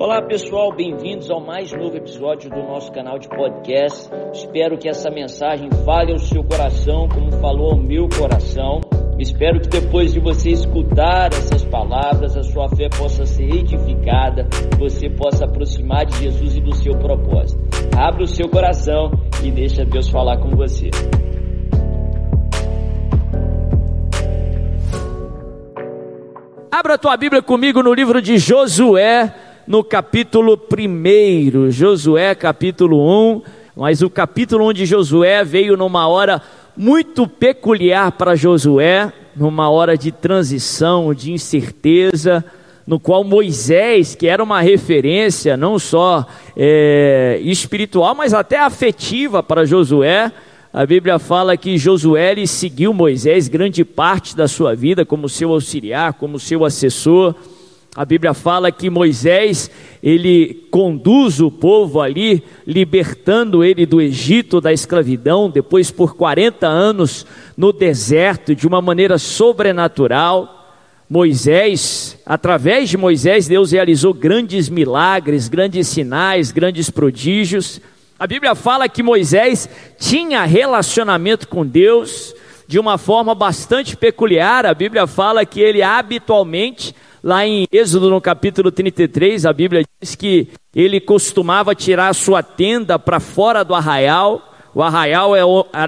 Olá pessoal, bem-vindos ao mais novo episódio do nosso canal de podcast. Espero que essa mensagem fale ao seu coração, como falou ao meu coração. Espero que depois de você escutar essas palavras, a sua fé possa ser edificada, você possa aproximar de Jesus e do seu propósito. Abra o seu coração e deixa Deus falar com você. Abra a tua Bíblia comigo no livro de Josué, no capítulo 1. Josué, capítulo 1. Mas o capítulo 1 de Josué veio numa hora muito peculiar para Josué, numa hora de transição, de incerteza, no qual Moisés, que era uma referência não só é, espiritual, mas até afetiva para Josué, a Bíblia fala que Josué seguiu Moisés grande parte da sua vida como seu auxiliar, como seu assessor. A Bíblia fala que Moisés, ele conduz o povo ali, libertando ele do Egito, da escravidão, depois por 40 anos no deserto, de uma maneira sobrenatural. Moisés, através de Moisés, Deus realizou grandes milagres, grandes sinais, grandes prodígios. A Bíblia fala que Moisés tinha relacionamento com Deus de uma forma bastante peculiar. A Bíblia fala que ele habitualmente Lá em Êxodo, no capítulo 33, a Bíblia diz que ele costumava tirar a sua tenda para fora do arraial. O arraial é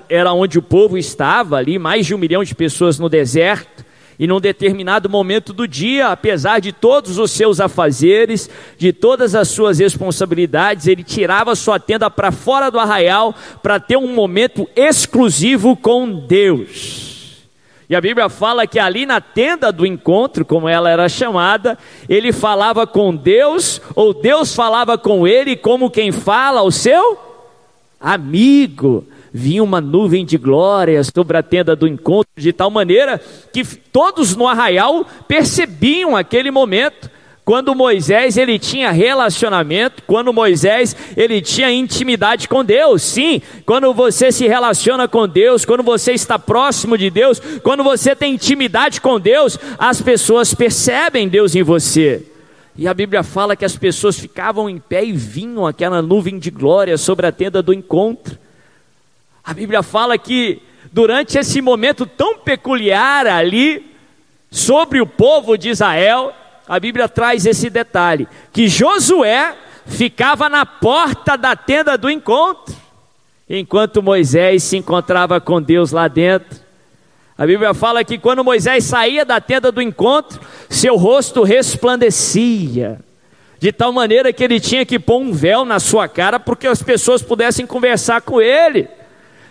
era onde o povo estava, ali, mais de um milhão de pessoas no deserto. E num determinado momento do dia, apesar de todos os seus afazeres, de todas as suas responsabilidades, ele tirava sua tenda para fora do arraial para ter um momento exclusivo com Deus. E a Bíblia fala que ali na tenda do encontro, como ela era chamada, ele falava com Deus, ou Deus falava com ele, como quem fala ao seu amigo. Vinha uma nuvem de glória sobre a tenda do encontro, de tal maneira que todos no arraial percebiam aquele momento quando Moisés ele tinha relacionamento, quando Moisés ele tinha intimidade com Deus. Sim, quando você se relaciona com Deus, quando você está próximo de Deus, quando você tem intimidade com Deus, as pessoas percebem Deus em você. E a Bíblia fala que as pessoas ficavam em pé e vinham aquela nuvem de glória sobre a tenda do encontro. A Bíblia fala que durante esse momento tão peculiar ali, sobre o povo de Israel, a Bíblia traz esse detalhe: que Josué ficava na porta da tenda do encontro, enquanto Moisés se encontrava com Deus lá dentro. A Bíblia fala que quando Moisés saía da tenda do encontro, seu rosto resplandecia, de tal maneira que ele tinha que pôr um véu na sua cara porque as pessoas pudessem conversar com ele.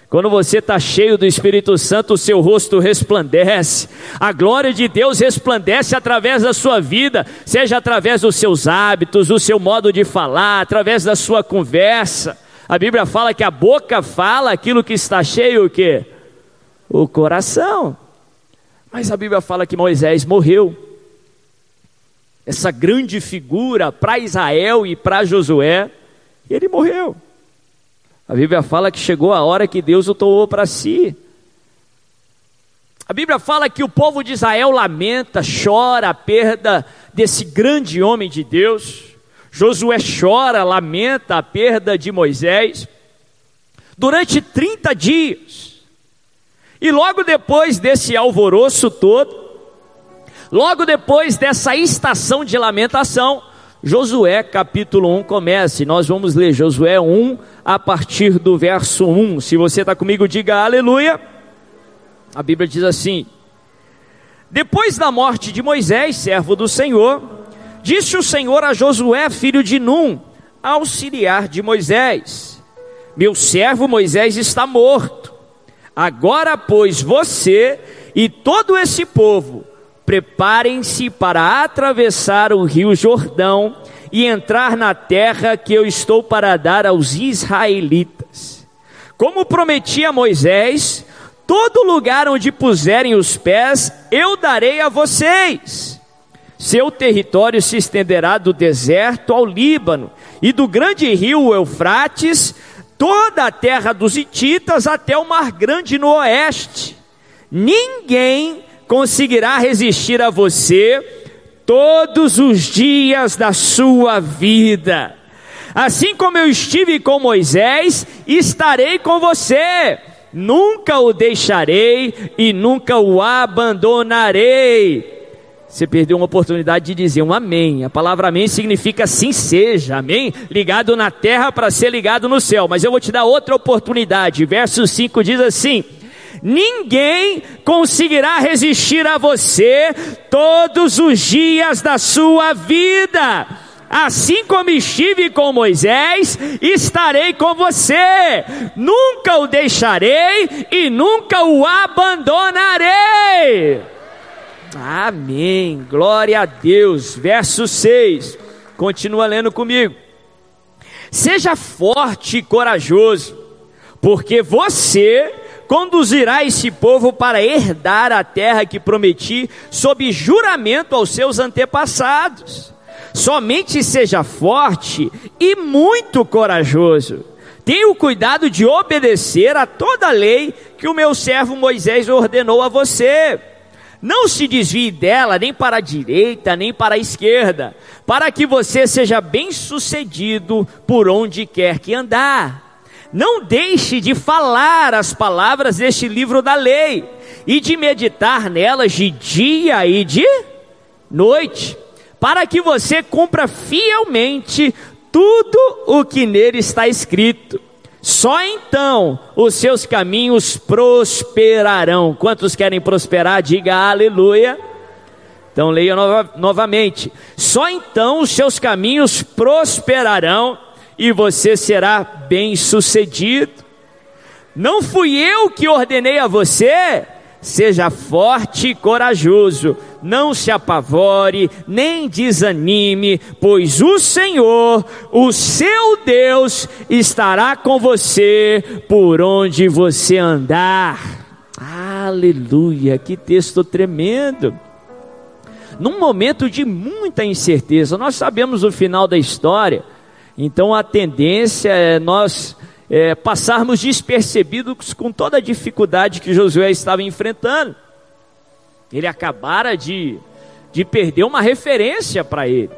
Quando você está cheio do Espírito Santo, o seu rosto resplandece, a glória de Deus resplandece através da sua vida, seja através dos seus hábitos, do seu modo de falar, através da sua conversa. A Bíblia fala que a boca fala aquilo que está cheio, o que? O coração. Mas a Bíblia fala que Moisés morreu. Essa grande figura para Israel e para Josué, ele morreu. A Bíblia fala que chegou a hora que Deus o tomou para si. A Bíblia fala que o povo de Israel lamenta, chora a perda desse grande homem de Deus. Josué chora, lamenta a perda de Moisés durante 30 dias. E logo depois desse alvoroço todo, logo depois dessa estação de lamentação, Josué capítulo 1 começa, e nós vamos ler Josué 1 a partir do verso 1. Se você está comigo, diga aleluia. A Bíblia diz assim: Depois da morte de Moisés, servo do Senhor, disse o Senhor a Josué, filho de Num, auxiliar de Moisés: Meu servo Moisés está morto. Agora, pois, você e todo esse povo Preparem-se para atravessar o rio Jordão e entrar na terra que eu estou para dar aos israelitas. Como prometi a Moisés, todo lugar onde puserem os pés, eu darei a vocês. Seu território se estenderá do deserto ao Líbano e do grande rio Eufrates, toda a terra dos Hititas até o Mar Grande no oeste. Ninguém conseguirá resistir a você todos os dias da sua vida. Assim como eu estive com Moisés, estarei com você. Nunca o deixarei e nunca o abandonarei. Você perdeu uma oportunidade de dizer um amém. A palavra amém significa sim seja, amém? Ligado na terra para ser ligado no céu. Mas eu vou te dar outra oportunidade. Verso 5 diz assim: Ninguém conseguirá resistir a você todos os dias da sua vida. Assim como estive com Moisés, estarei com você. Nunca o deixarei e nunca o abandonarei. Amém. Glória a Deus. Verso 6. Continua lendo comigo. Seja forte e corajoso, porque você conduzirá esse povo para herdar a terra que prometi sob juramento aos seus antepassados. Somente seja forte e muito corajoso. Tenha o cuidado de obedecer a toda a lei que o meu servo Moisés ordenou a você não se desvie dela nem para a direita, nem para a esquerda, para que você seja bem-sucedido por onde quer que andar. Não deixe de falar as palavras deste livro da lei e de meditar nelas de dia e de noite, para que você cumpra fielmente tudo o que nele está escrito. Só então os seus caminhos prosperarão. Quantos querem prosperar? Diga aleluia. Então leia nova, novamente. Só então os seus caminhos prosperarão e você será bem-sucedido. Não fui eu que ordenei a você? Seja forte e corajoso não se apavore, nem desanime, pois o Senhor, o seu Deus, estará com você por onde você andar. Aleluia, que texto tremendo. Num momento de muita incerteza, nós sabemos o final da história, então a tendência é nós é, passarmos despercebidos com toda a dificuldade que Josué estava enfrentando. Ele acabara de, de perder uma referência para ele.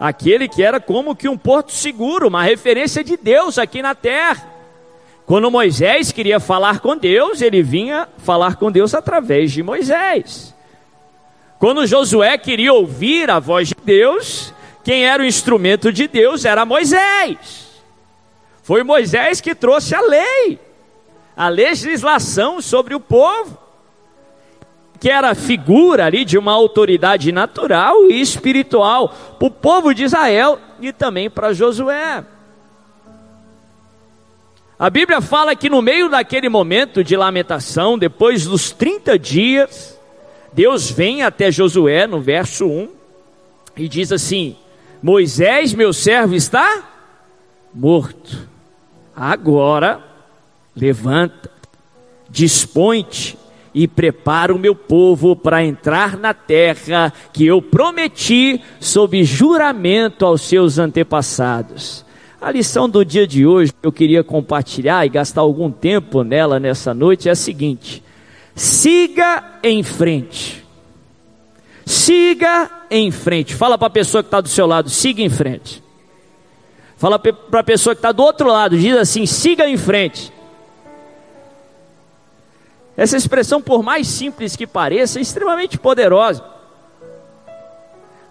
Aquele que era como que um porto seguro, uma referência de Deus aqui na terra. Quando Moisés queria falar com Deus, ele vinha falar com Deus através de Moisés. Quando Josué queria ouvir a voz de Deus, quem era o instrumento de Deus era Moisés. Foi Moisés que trouxe a lei, a legislação sobre o povo que era figura ali de uma autoridade natural e espiritual para o povo de Israel e também para Josué. A Bíblia fala que no meio daquele momento de lamentação, depois dos 30 dias, Deus vem até Josué no verso 1 e diz assim: Moisés, meu servo, está morto. Agora, levanta, dispõe-te e prepara o meu povo para entrar na terra que eu prometi sob juramento aos seus antepassados. A lição do dia de hoje que eu queria compartilhar e gastar algum tempo nela nessa noite é a seguinte: siga em frente. Siga em frente. Fala para a pessoa que está do seu lado, siga em frente. Fala para a pessoa que está do outro lado, diz assim: siga em frente. Essa expressão, por mais simples que pareça, é extremamente poderosa.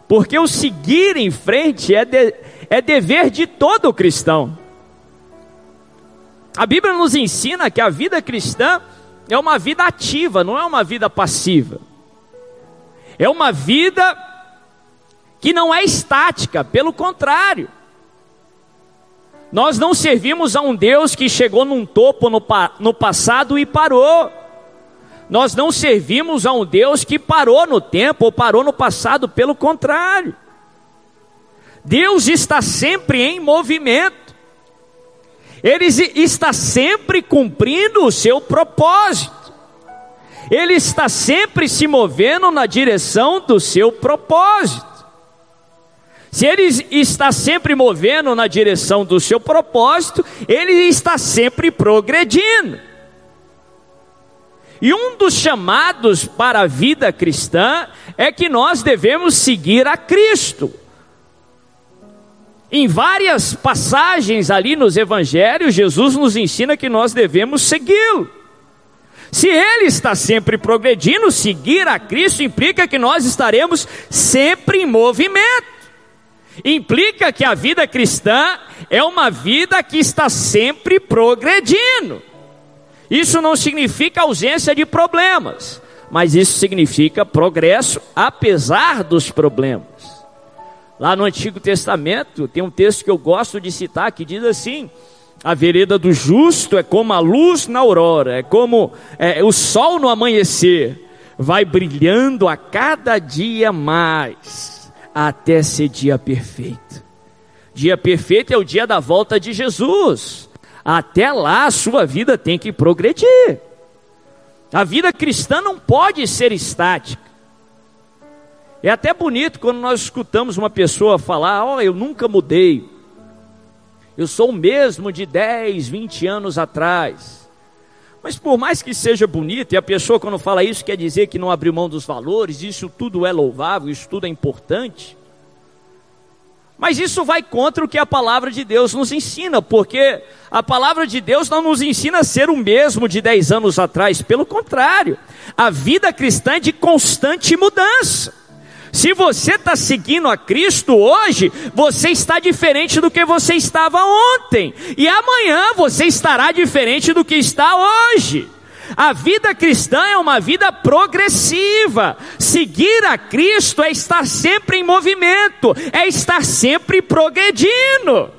Porque o seguir em frente é, de, é dever de todo cristão. A Bíblia nos ensina que a vida cristã é uma vida ativa, não é uma vida passiva. É uma vida que não é estática, pelo contrário. Nós não servimos a um Deus que chegou num topo no, no passado e parou. Nós não servimos a um Deus que parou no tempo ou parou no passado, pelo contrário. Deus está sempre em movimento. Ele está sempre cumprindo o seu propósito. Ele está sempre se movendo na direção do seu propósito. Se ele está sempre movendo na direção do seu propósito, ele está sempre progredindo. E um dos chamados para a vida cristã é que nós devemos seguir a Cristo. Em várias passagens ali nos evangelhos, Jesus nos ensina que nós devemos segui-lo. Se ele está sempre progredindo, seguir a Cristo implica que nós estaremos sempre em movimento. Implica que a vida cristã é uma vida que está sempre progredindo. Isso não significa ausência de problemas, mas isso significa progresso apesar dos problemas. Lá no Antigo Testamento tem um texto que eu gosto de citar que diz assim: a vereda do justo é como a luz na aurora, é como é, o sol no amanhecer, vai brilhando a cada dia mais, até ser dia perfeito. Dia perfeito é o dia da volta de Jesus. Até lá a sua vida tem que progredir. A vida cristã não pode ser estática. É até bonito quando nós escutamos uma pessoa falar: Ó, oh, eu nunca mudei. Eu sou o mesmo de 10, 20 anos atrás. Mas por mais que seja bonito, e a pessoa quando fala isso quer dizer que não abriu mão dos valores, isso tudo é louvável, isso tudo é importante. Mas isso vai contra o que a palavra de Deus nos ensina, porque a palavra de Deus não nos ensina a ser o mesmo de 10 anos atrás, pelo contrário, a vida cristã é de constante mudança. Se você está seguindo a Cristo hoje, você está diferente do que você estava ontem, e amanhã você estará diferente do que está hoje. A vida cristã é uma vida progressiva. Seguir a Cristo é estar sempre em movimento, é estar sempre progredindo.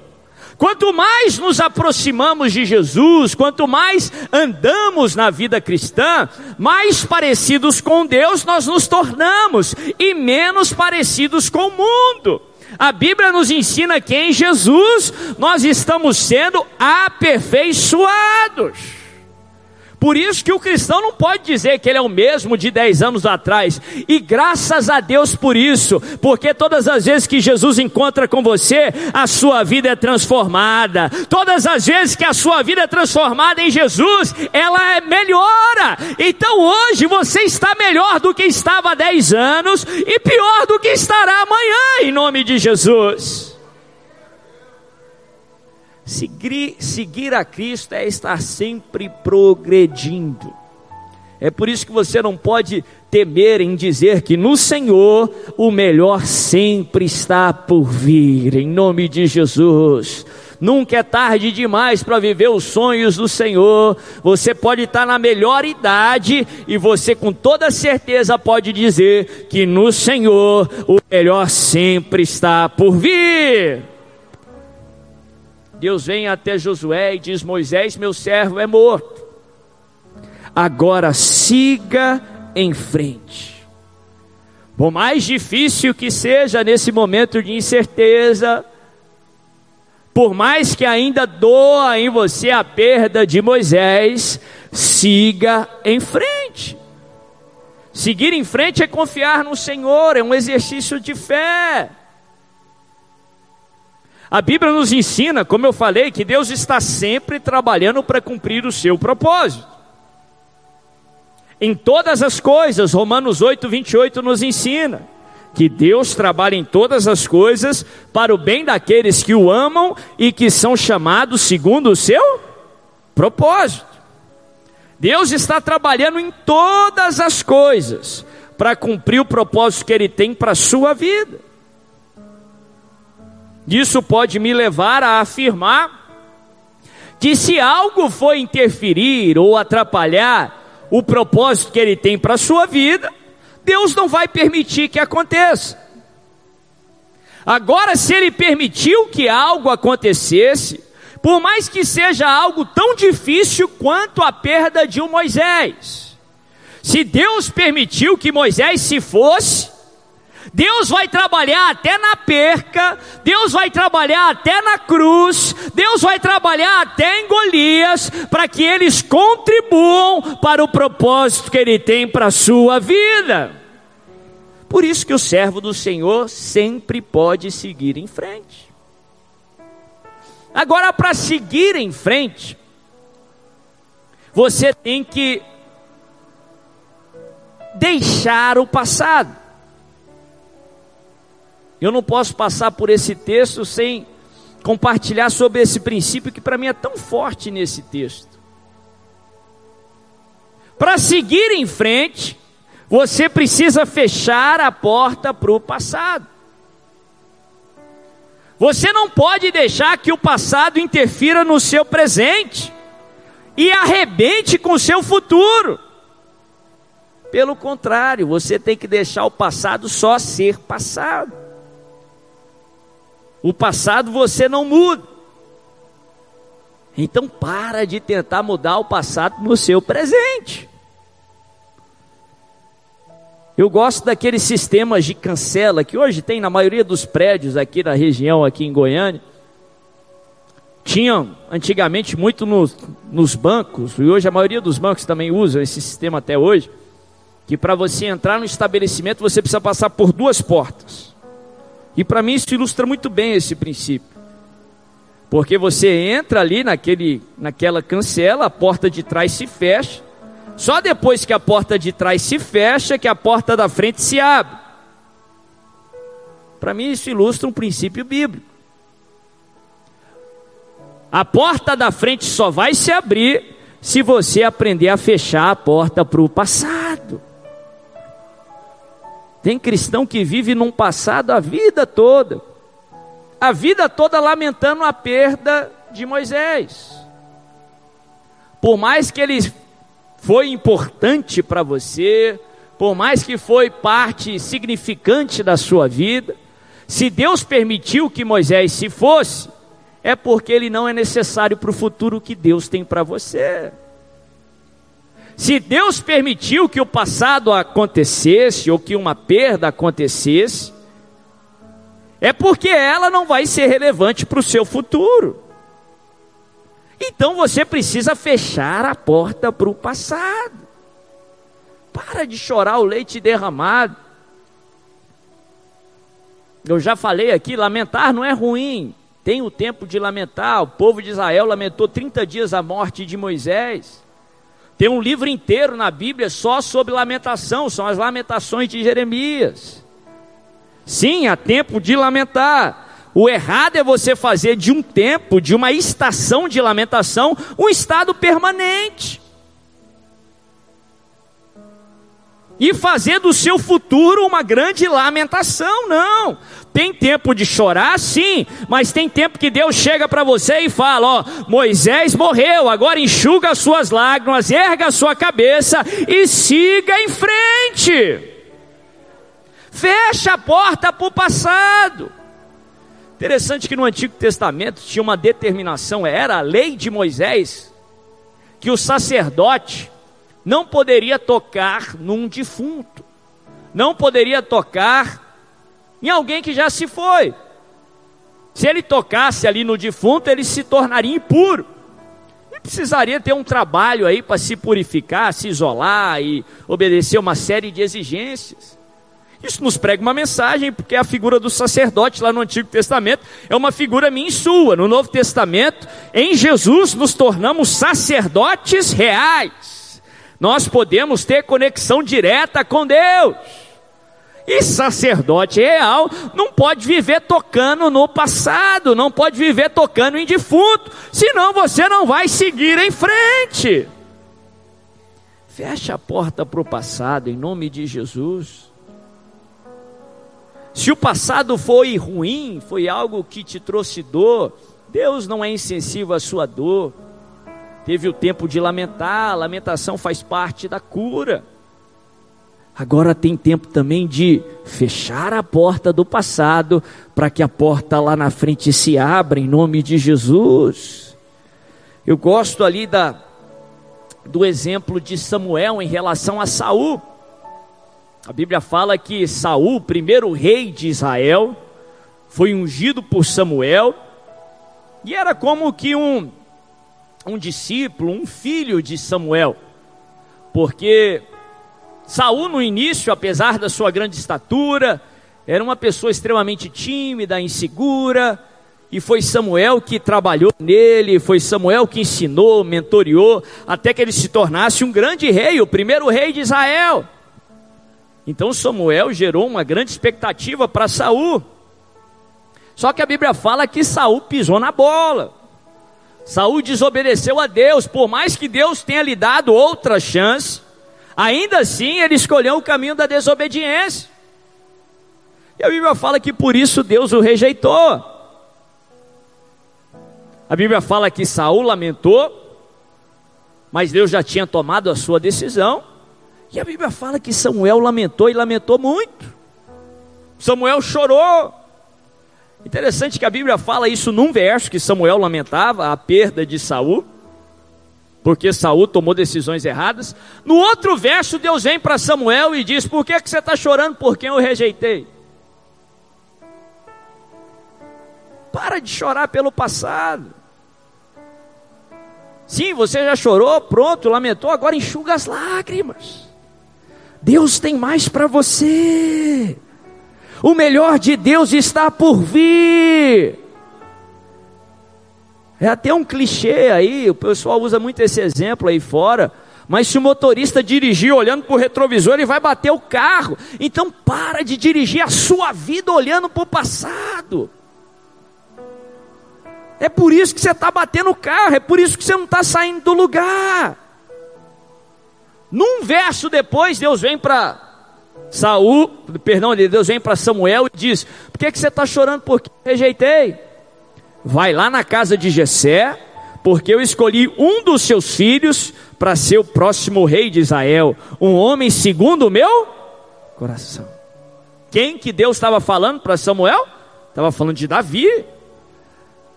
Quanto mais nos aproximamos de Jesus, quanto mais andamos na vida cristã, mais parecidos com Deus nós nos tornamos e menos parecidos com o mundo. A Bíblia nos ensina que em Jesus nós estamos sendo aperfeiçoados. Por isso que o cristão não pode dizer que ele é o mesmo de 10 anos atrás. E graças a Deus por isso, porque todas as vezes que Jesus encontra com você, a sua vida é transformada. Todas as vezes que a sua vida é transformada em Jesus, ela é melhora. Então hoje você está melhor do que estava há 10 anos e pior do que estará amanhã, em nome de Jesus. Seguir, a Cristo é estar sempre progredindo. É por isso que você não pode temer em dizer que no Senhor o melhor sempre está por vir, em nome de Jesus. Nunca é tarde demais para viver os sonhos do Senhor. Você pode estar na melhor idade e você com toda certeza pode dizer que no Senhor o melhor sempre está por vir. Deus vem até Josué e diz: Moisés, meu servo é morto. Agora siga em frente. Por mais difícil que seja nesse momento de incerteza, por mais que ainda doa em você a perda de Moisés, siga em frente. Seguir em frente é confiar no Senhor, é um exercício de fé. A Bíblia nos ensina, como eu falei, que Deus está sempre trabalhando para cumprir o seu propósito. Em todas as coisas, Romanos 8, 28 nos ensina que Deus trabalha em todas as coisas para o bem daqueles que o amam e que são chamados segundo o seu propósito. Deus está trabalhando em todas as coisas para cumprir o propósito que Ele tem para a sua vida. Isso pode me levar a afirmar que se algo for interferir ou atrapalhar o propósito que ele tem para a sua vida, Deus não vai permitir que aconteça. Agora, se ele permitiu que algo acontecesse, por mais que seja algo tão difícil quanto a perda de um Moisés, se Deus permitiu que Moisés se fosse, Deus vai trabalhar até na perca, Deus vai trabalhar até na cruz, Deus vai trabalhar até em Golias, para que eles contribuam para o propósito que Ele tem para a sua vida. Por isso que o servo do Senhor sempre pode seguir em frente. Agora, para seguir em frente, você tem que deixar o passado. Eu não posso passar por esse texto sem compartilhar sobre esse princípio que para mim é tão forte nesse texto. Para seguir em frente, você precisa fechar a porta para o passado. Você não pode deixar que o passado interfira no seu presente e arrebente com o seu futuro. Pelo contrário, você tem que deixar o passado só ser passado. O passado você não muda. Então para de tentar mudar o passado no seu presente. Eu gosto daqueles sistemas de cancela que hoje tem na maioria dos prédios aqui na região, aqui em Goiânia. Tinham antigamente muito nos, nos bancos, e hoje a maioria dos bancos também usam esse sistema até hoje, que para você entrar no estabelecimento você precisa passar por duas portas. E para mim isso ilustra muito bem esse princípio. Porque você entra ali naquele, naquela cancela, a porta de trás se fecha, só depois que a porta de trás se fecha, que a porta da frente se abre. Para mim, isso ilustra um princípio bíblico. A porta da frente só vai se abrir se você aprender a fechar a porta para o passado. Tem cristão que vive num passado a vida toda, a vida toda lamentando a perda de Moisés. Por mais que ele foi importante para você, por mais que foi parte significante da sua vida, se Deus permitiu que Moisés se fosse, é porque ele não é necessário para o futuro que Deus tem para você. Se Deus permitiu que o passado acontecesse ou que uma perda acontecesse, é porque ela não vai ser relevante para o seu futuro. Então você precisa fechar a porta para o passado. Para de chorar o leite derramado. Eu já falei aqui, lamentar não é ruim. Tem o tempo de lamentar. O povo de Israel lamentou 30 dias a morte de Moisés. Tem um livro inteiro na Bíblia só sobre lamentação, são as lamentações de Jeremias. Sim, há tempo de lamentar. O errado é você fazer de um tempo, de uma estação de lamentação, um estado permanente. E fazer do seu futuro uma grande lamentação, não. Tem tempo de chorar, sim, mas tem tempo que Deus chega para você e fala: Ó, Moisés morreu, agora enxuga as suas lágrimas, erga a sua cabeça e siga em frente. Fecha a porta para o passado. Interessante que no Antigo Testamento tinha uma determinação, era a lei de Moisés, que o sacerdote não poderia tocar num defunto, não poderia tocar em alguém que já se foi. Se ele tocasse ali no defunto, ele se tornaria impuro. E precisaria ter um trabalho aí para se purificar, se isolar e obedecer uma série de exigências. Isso nos prega uma mensagem, porque a figura do sacerdote lá no Antigo Testamento é uma figura minha e sua. No Novo Testamento, em Jesus, nos tornamos sacerdotes reais. Nós podemos ter conexão direta com Deus. E sacerdote real não pode viver tocando no passado, não pode viver tocando em defunto, senão você não vai seguir em frente. Feche a porta para o passado, em nome de Jesus. Se o passado foi ruim, foi algo que te trouxe dor, Deus não é insensível à sua dor. Teve o tempo de lamentar, a lamentação faz parte da cura. Agora tem tempo também de fechar a porta do passado, para que a porta lá na frente se abra em nome de Jesus. Eu gosto ali da, do exemplo de Samuel em relação a Saul. A Bíblia fala que Saul, primeiro rei de Israel, foi ungido por Samuel e era como que um um discípulo, um filho de Samuel. Porque Saul no início, apesar da sua grande estatura, era uma pessoa extremamente tímida, insegura, e foi Samuel que trabalhou nele, foi Samuel que ensinou, mentoriou, até que ele se tornasse um grande rei, o primeiro rei de Israel. Então Samuel gerou uma grande expectativa para Saul. Só que a Bíblia fala que Saul pisou na bola. Saul desobedeceu a Deus, por mais que Deus tenha lhe dado outra chance, ainda assim ele escolheu o caminho da desobediência. E a Bíblia fala que por isso Deus o rejeitou. A Bíblia fala que Saul lamentou, mas Deus já tinha tomado a sua decisão. E a Bíblia fala que Samuel lamentou e lamentou muito. Samuel chorou. Interessante que a Bíblia fala isso num verso que Samuel lamentava a perda de Saul, porque Saul tomou decisões erradas. No outro verso, Deus vem para Samuel e diz: Por que, que você está chorando por quem eu rejeitei? Para de chorar pelo passado. Sim, você já chorou, pronto, lamentou, agora enxuga as lágrimas. Deus tem mais para você. O melhor de Deus está por vir. É até um clichê aí, o pessoal usa muito esse exemplo aí fora. Mas se o motorista dirigir olhando para o retrovisor, ele vai bater o carro. Então para de dirigir a sua vida olhando para o passado. É por isso que você está batendo o carro, é por isso que você não está saindo do lugar. Num verso depois, Deus vem para Saul, perdão, Deus vem para Samuel e diz: Por que, que você está chorando? Porque rejeitei. Vai lá na casa de Jessé, porque eu escolhi um dos seus filhos para ser o próximo rei de Israel, um homem segundo o meu coração. Quem que Deus estava falando para Samuel? Estava falando de Davi.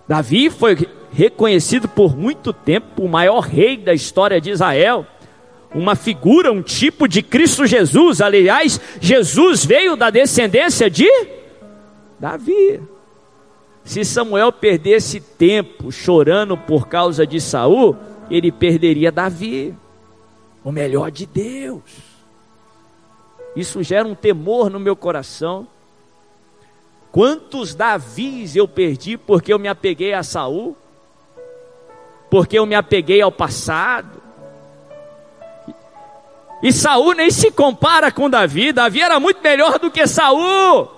Davi foi reconhecido por muito tempo o maior rei da história de Israel uma figura, um tipo de Cristo Jesus. Aliás, Jesus veio da descendência de Davi. Se Samuel perdesse tempo chorando por causa de Saul, ele perderia Davi, o melhor de Deus. Isso gera um temor no meu coração. Quantos Davis eu perdi porque eu me apeguei a Saul? Porque eu me apeguei ao passado? E Saul nem se compara com Davi. Davi era muito melhor do que Saul.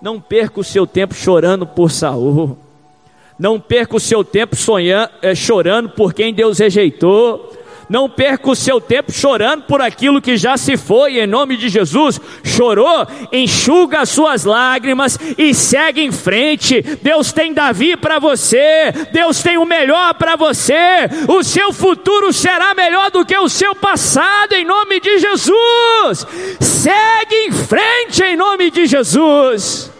Não perca o seu tempo chorando por Saul. Não perca o seu tempo sonhando, é, chorando por quem Deus rejeitou. Não perca o seu tempo chorando por aquilo que já se foi, em nome de Jesus. Chorou, enxuga as suas lágrimas e segue em frente. Deus tem Davi para você, Deus tem o melhor para você. O seu futuro será melhor do que o seu passado, em nome de Jesus. Segue em frente, em nome de Jesus.